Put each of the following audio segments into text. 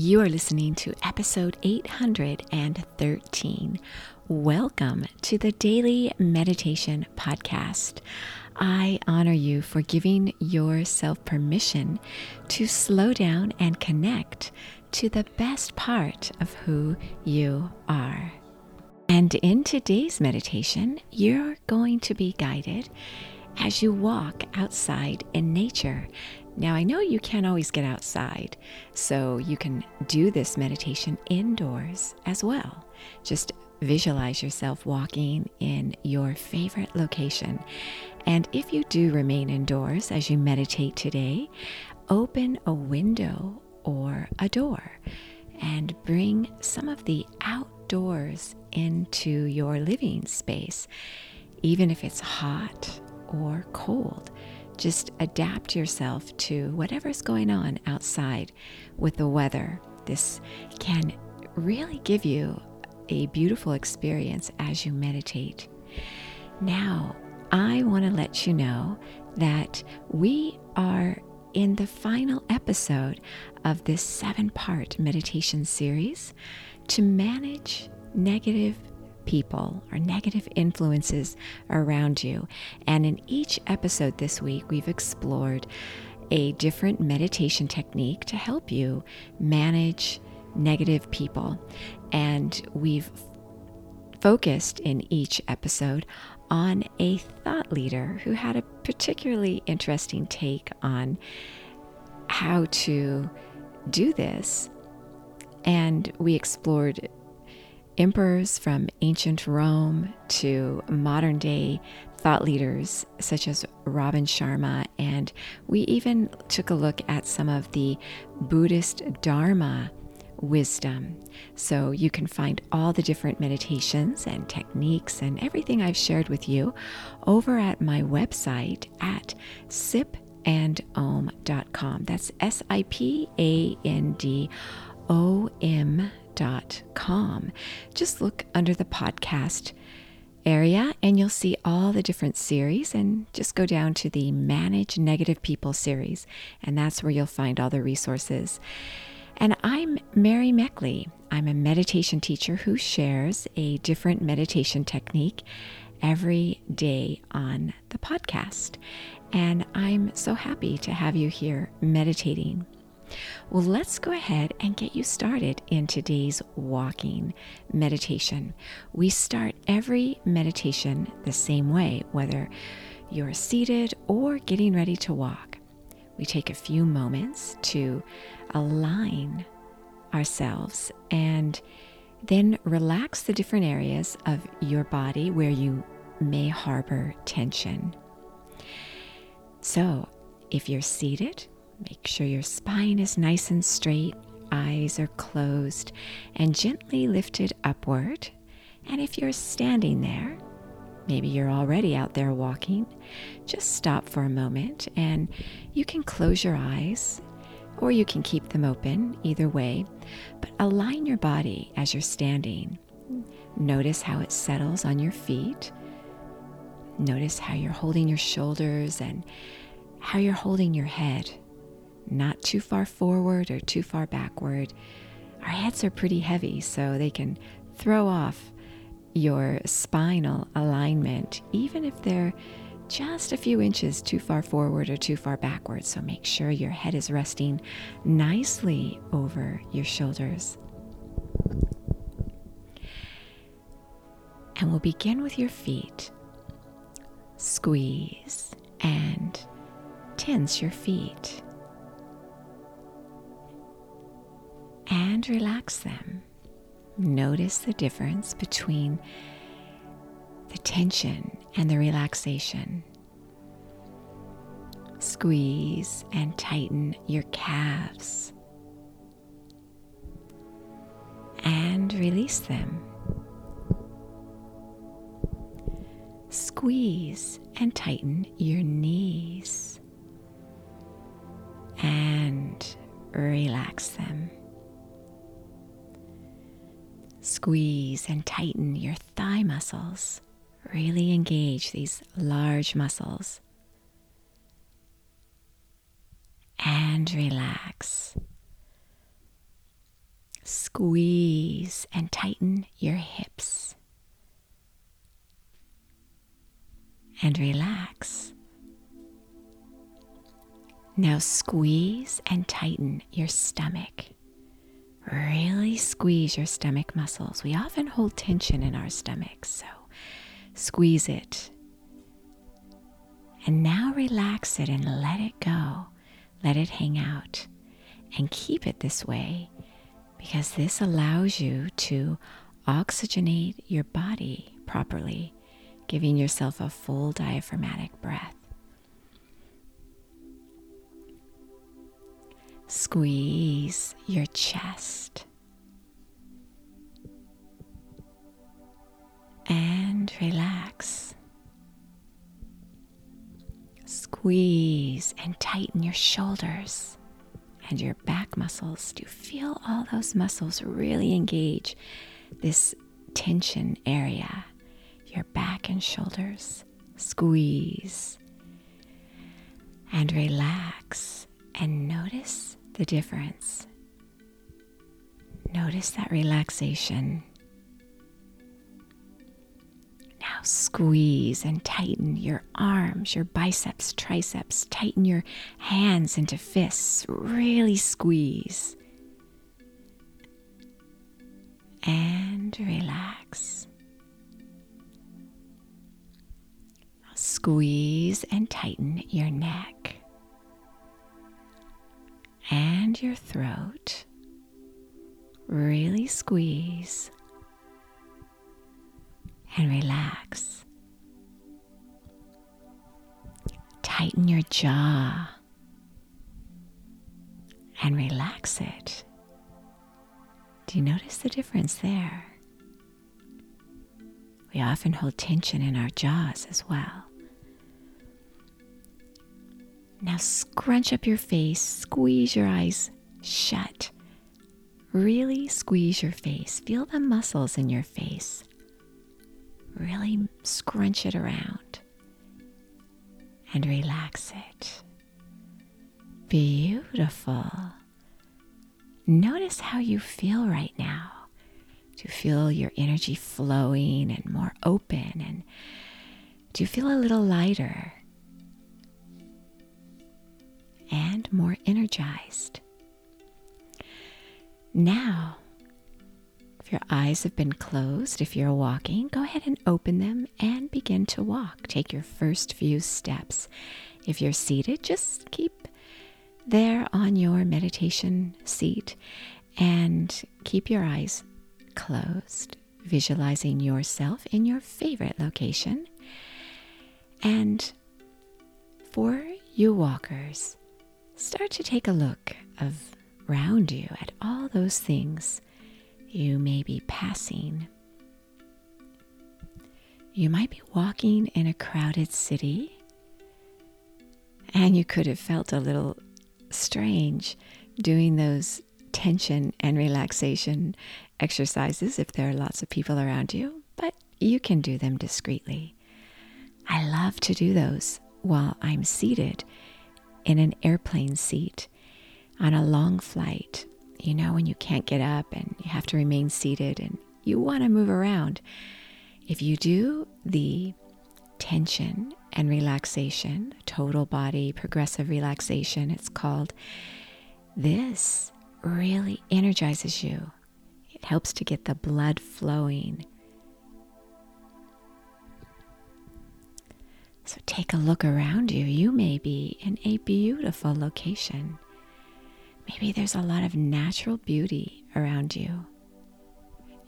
You are listening to episode 813. Welcome to the Daily Meditation Podcast. I honor you for giving yourself permission to slow down and connect to the best part of who you are. And in today's meditation, you're going to be guided as you walk outside in nature. Now, I know you can't always get outside, so you can do this meditation indoors as well. Just visualize yourself walking in your favorite location. And if you do remain indoors as you meditate today, open a window or a door and bring some of the outdoors into your living space, even if it's hot or cold. Just adapt yourself to whatever's going on outside with the weather. This can really give you a beautiful experience as you meditate. Now, I want to let you know that we are in the final episode of this seven part meditation series to manage negative people or negative influences around you. And in each episode this week, we've explored a different meditation technique to help you manage negative people. And we've focused in each episode on a thought leader who had a particularly interesting take on how to do this. And we explored emperors from ancient Rome to modern day thought leaders such as Robin Sharma, and we even took a look at some of the Buddhist Dharma wisdom. So you can find all the different meditations and techniques and everything I've shared with you over at my website at sipandom.com. That's S I P A N D O M com. Just look under the podcast area and you'll see all the different series and just go down to the Manage Negative People series, and that's where you'll find all the resources. And I'm Mary Meckley. I'm a meditation teacher who shares a different meditation technique every day on the podcast. And I'm so happy to have you here meditating. Well, let's go ahead and get you started in today's walking meditation. We start every meditation the same way, whether you're seated or getting ready to walk. We take a few moments to align ourselves and then relax the different areas of your body where you may harbor tension. So, if you're seated, Make sure your spine is nice and straight, eyes are closed, and gently lifted upward. And if you're standing there, maybe you're already out there walking, just stop for a moment and you can close your eyes or you can keep them open, either way. But align your body as you're standing. Notice how it settles on your feet. Notice how you're holding your shoulders and how you're holding your head not too far forward or too far backward. Our heads are pretty heavy, so they can throw off your spinal alignment, even if they're just a few inches too far forward or too far backward. So make sure your head is resting nicely over your shoulders. And we'll begin with your feet. Squeeze and tense your feet. And relax them. Notice the difference between the tension and the relaxation. Squeeze and tighten your calves and release them. Squeeze and tighten your knees and relax them. Squeeze and tighten your thigh muscles. Really engage these large muscles. And relax. squeeze and tighten your hips. And relax. Now squeeze and tighten your stomach. Really squeeze your stomach muscles. We often hold tension in our stomachs, so squeeze it. And now relax it and let it go. Let it hang out and keep it this way because this allows you to oxygenate your body properly, giving yourself a full diaphragmatic breath. Squeeze your chest. And relax. Squeeze and tighten your shoulders and your back muscles. Do you feel all those muscles really engage this tension area? Your back and shoulders. Squeeze and relax and notice the difference. Notice that relaxation. Now squeeze and tighten your arms, your biceps, triceps. Tighten your hands into fists. Really squeeze. And relax. Squeeze and tighten your neck your throat. Really squeeze and relax. Tighten your jaw and relax it. Do you notice the difference there? We often hold tension in our jaws as well. Now scrunch up your face, squeeze your eyes shut. Really squeeze your face. Feel the muscles in your face. Really scrunch it around and relax it. Beautiful. Notice how you feel right now. Do you feel your energy flowing and more open? And do you feel a little lighter? And more energized. Now, if your eyes have been closed, if you're walking, go ahead and open them and begin to walk. Take your first few steps. If you're seated, just keep there on your meditation seat and keep your eyes closed, visualizing yourself in your favorite location. And for you walkers, start to take a look of around you at all those things you may be passing. You might be walking in a crowded city, and you could have felt a little strange doing those tension and relaxation exercises if there are lots of people around you, but you can do them discreetly. I love to do those while I'm seated in an airplane seat on a long flight, you know, when you can't get up and you have to remain seated and you want to move around. If you do the tension and relaxation, total body progressive relaxation, it's called, this really energizes you. It helps to get the blood flowing So take a look around you. You may be in a beautiful location. Maybe there's a lot of natural beauty around you.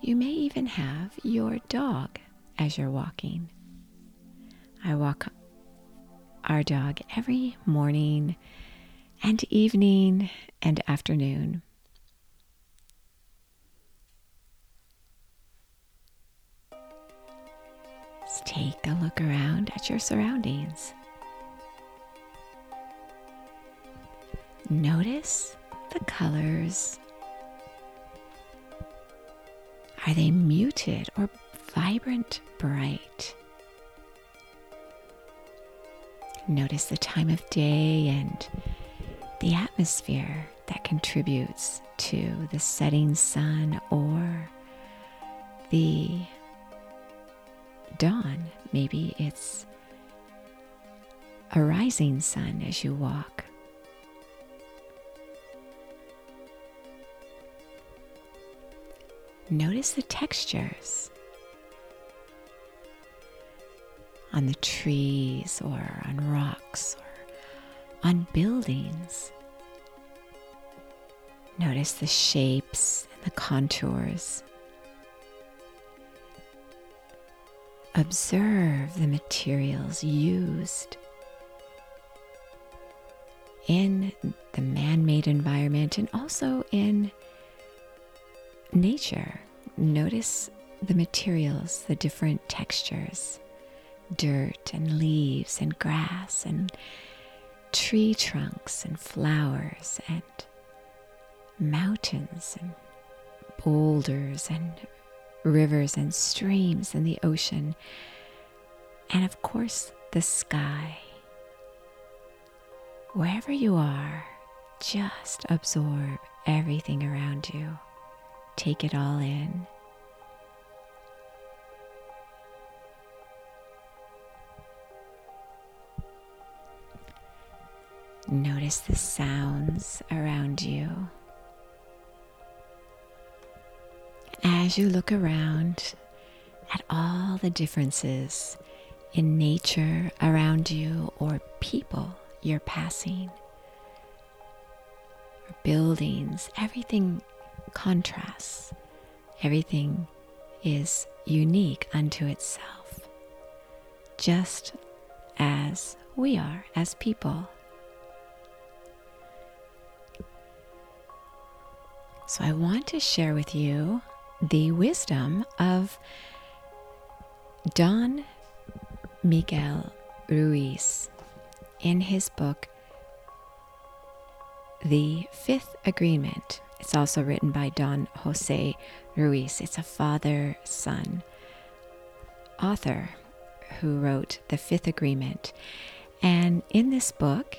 You may even have your dog as you're walking. I walk our dog every morning and evening and afternoon. Take a look around at your surroundings. Notice the colors. Are they muted or vibrant bright? Notice the time of day and the atmosphere, that contributes to the setting sun or the dawn. Maybe it's a rising sun as you walk. Notice the textures on the trees or on rocks or on buildings. Notice the shapes and the contours. Observe the materials used in the man made environment and also in nature. Notice the materials, the different textures dirt and leaves and grass and tree trunks and flowers and mountains and boulders and rivers and streams and the ocean, and of course, the sky. Wherever you are, just absorb everything around you. Take it all in. Notice the sounds around you. As you look around at all the differences in nature around you or people you're passing, or buildings, everything contrasts. Everything is unique unto itself, just as we are as people. So, I want to share with you the wisdom of Don Miguel Ruiz in his book, The Fifth Agreement. It's also written by Don Jose Ruiz. It's a father son author who wrote The Fifth Agreement. And in this book,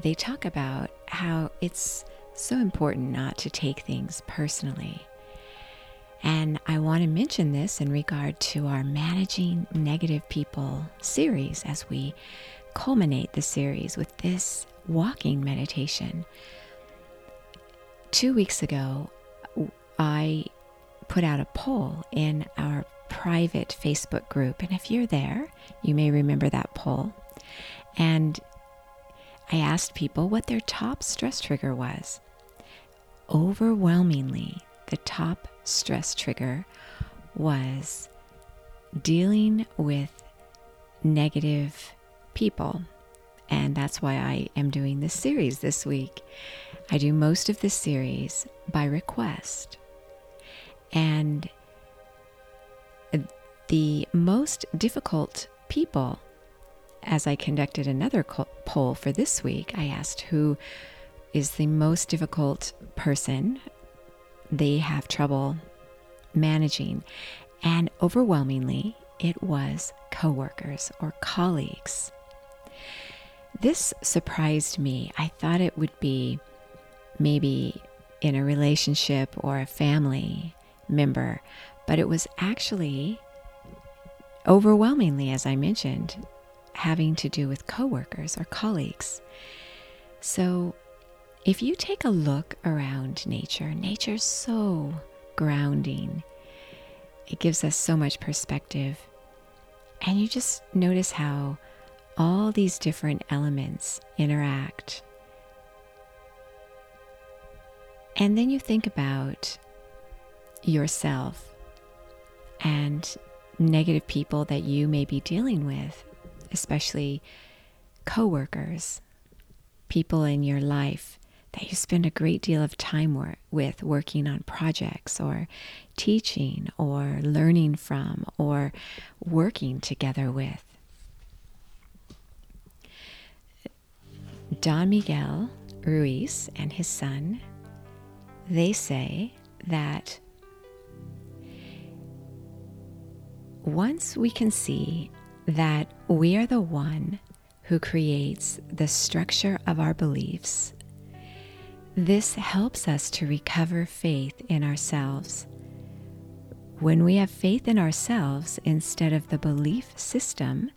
they talk about how it's so important not to take things personally. And I want to mention this in regard to our Managing Negative People series as we culminate the series with this walking meditation. Two weeks ago, I put out a poll in our private Facebook group. And if you're there, you may remember that poll. And I asked people what their top stress trigger was overwhelmingly, the top stress trigger was dealing with negative people. And that's why I am doing this series this week. I do most of this series by request. And the most difficult people, as I conducted another poll for this week, I asked who is the most difficult person they have trouble managing. And overwhelmingly, it was coworkers or colleagues. This surprised me. I thought it would be maybe in a relationship or a family member, but it was actually overwhelmingly, as I mentioned, having to do with coworkers or colleagues. So if you take a look around nature, nature's so grounding. It gives us so much perspective. And you just notice how all these different elements interact. And then you think about yourself and negative people that you may be dealing with, especially coworkers, people in your life that you spend a great deal of time wor- with working on projects or teaching or learning from or working together with. Don Miguel Ruiz and his son, they say that once we can see that we are the one who creates the structure of our beliefs This helps us to recover faith in ourselves. When we have faith in ourselves instead of the belief system,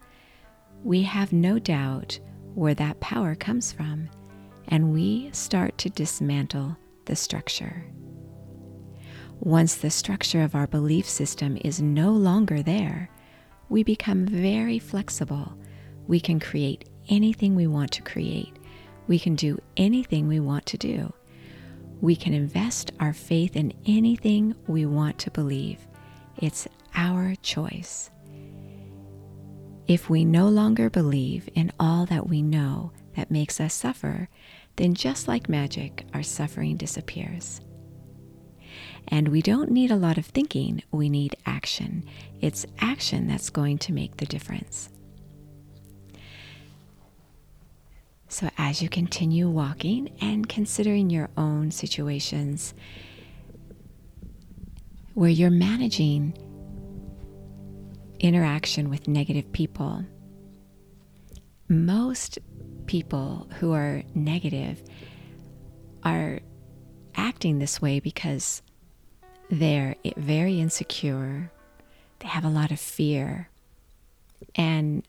we have no doubt where that power comes from, and we start to dismantle the structure. Once the structure of our belief system is no longer there, we become very flexible. We can create anything we want to create. We can do anything we want to do. We can invest our faith in anything we want to believe. It's our choice. If we no longer believe in all that we know that makes us suffer, then just like magic, our suffering disappears. And we don't need a lot of thinking, we need action. It's action that's going to make the difference. So, as you continue walking and considering your own situations where you're managing interaction with negative people, most people who are negative are acting this way because they're very insecure, they have a lot of fear, and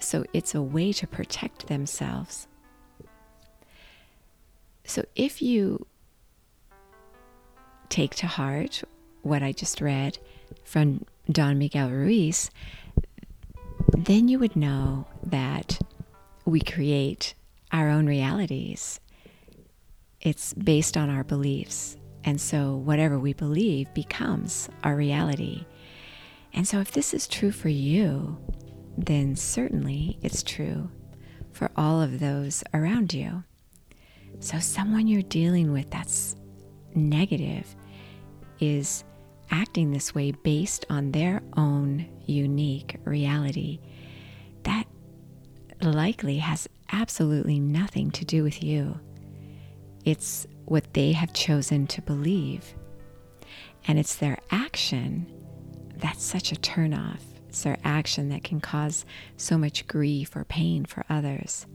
so it's a way to protect themselves. So if you take to heart what I just read from Don Miguel Ruiz, then you would know that we create our own realities. It's based on our beliefs. And so, whatever we believe becomes our reality. And so, if this is true for you, then certainly it's true for all of those around you. So, someone you're dealing with that's negative is acting this way based on their own unique reality. That likely has absolutely nothing to do with you. It's what they have chosen to believe. And it's their action that's such a turnoff. Their action that can cause so much grief or pain for others.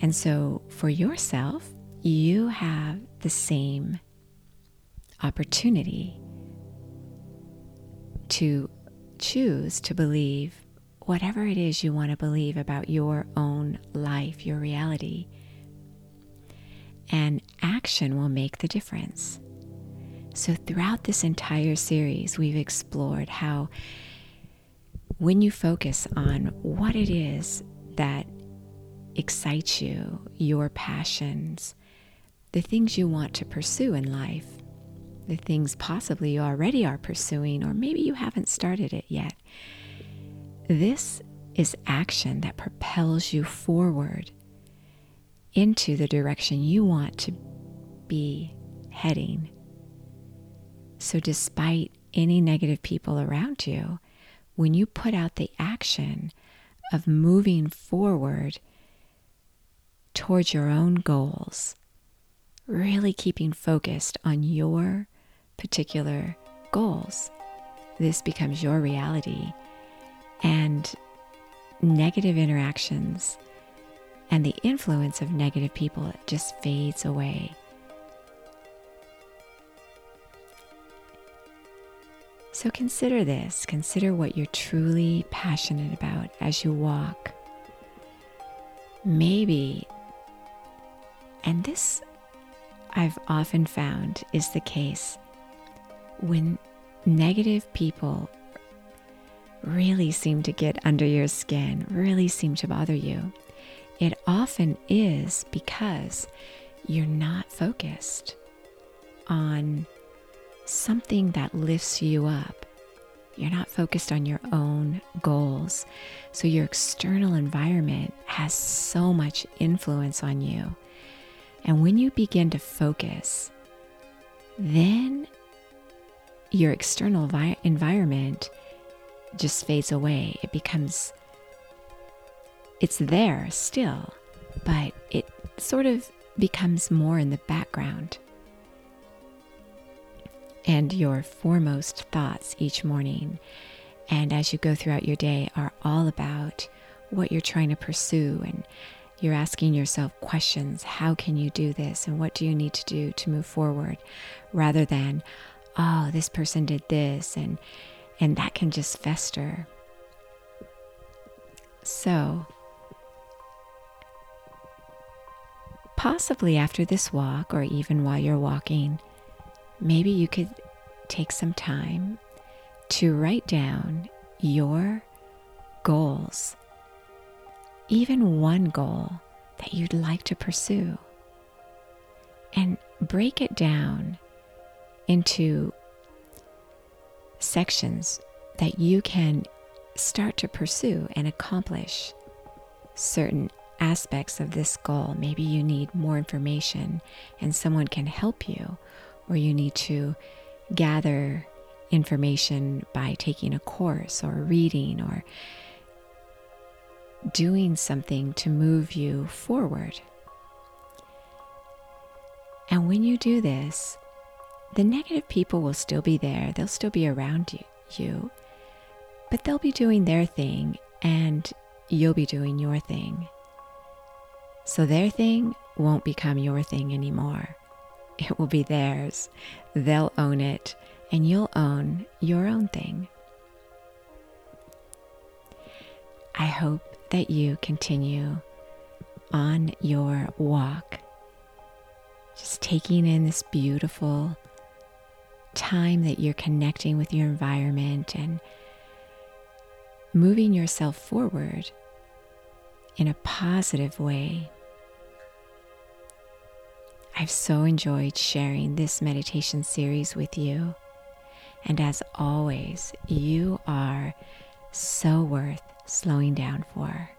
And so for yourself, you have the same opportunity to choose to believe whatever it is you want to believe about your own life, your reality. And action will make the difference. So, throughout this entire series, we've explored how when you focus on what it is that excites you, your passions, the things you want to pursue in life, the things possibly you already are pursuing, or maybe you haven't started it yet. This is action that propels you forward into the direction you want to be heading. So, despite any negative people around you, when you put out the action of moving forward towards your own goals, really keeping focused on your particular goals. This becomes your reality. And negative interactions and the influence of negative people just fades away. So consider this. Consider what you're truly passionate about as you walk. Maybe, and this I've often found is the case when negative people really seem to get under your skin, really seem to bother you, it often is because you're not focused on something that lifts you up. You're not focused on your own goals. So your external environment has so much influence on you. And when you begin to focus, then your external vi- environment just fades away. It becomes, it's there still, but it sort of becomes more in the background. And your foremost thoughts each morning and as you go throughout your day are all about what you're trying to pursue and You're asking yourself questions how can you do this and what do you need to do to move forward rather than, oh, this person did this and and that can just fester. So, possibly after this walk or even while you're walking, maybe you could take some time to write down your goals, even one goal that you'd like to pursue, and break it down into sections that you can start to pursue and accomplish certain aspects of this goal. Maybe you need more information and someone can help you, or you need to gather information by taking a course or reading or doing something to move you forward. And when you do this, the negative people will still be there, they'll still be around you, you, but they'll be doing their thing and you'll be doing your thing. So their thing won't become your thing anymore. It will be theirs. They'll own it and you'll own your own thing. I hope that you continue on your walk, just taking in this beautiful time that you're connecting with your environment and moving yourself forward in a positive way. I've so enjoyed sharing this meditation series with you. And as always, you are so worth slowing down for.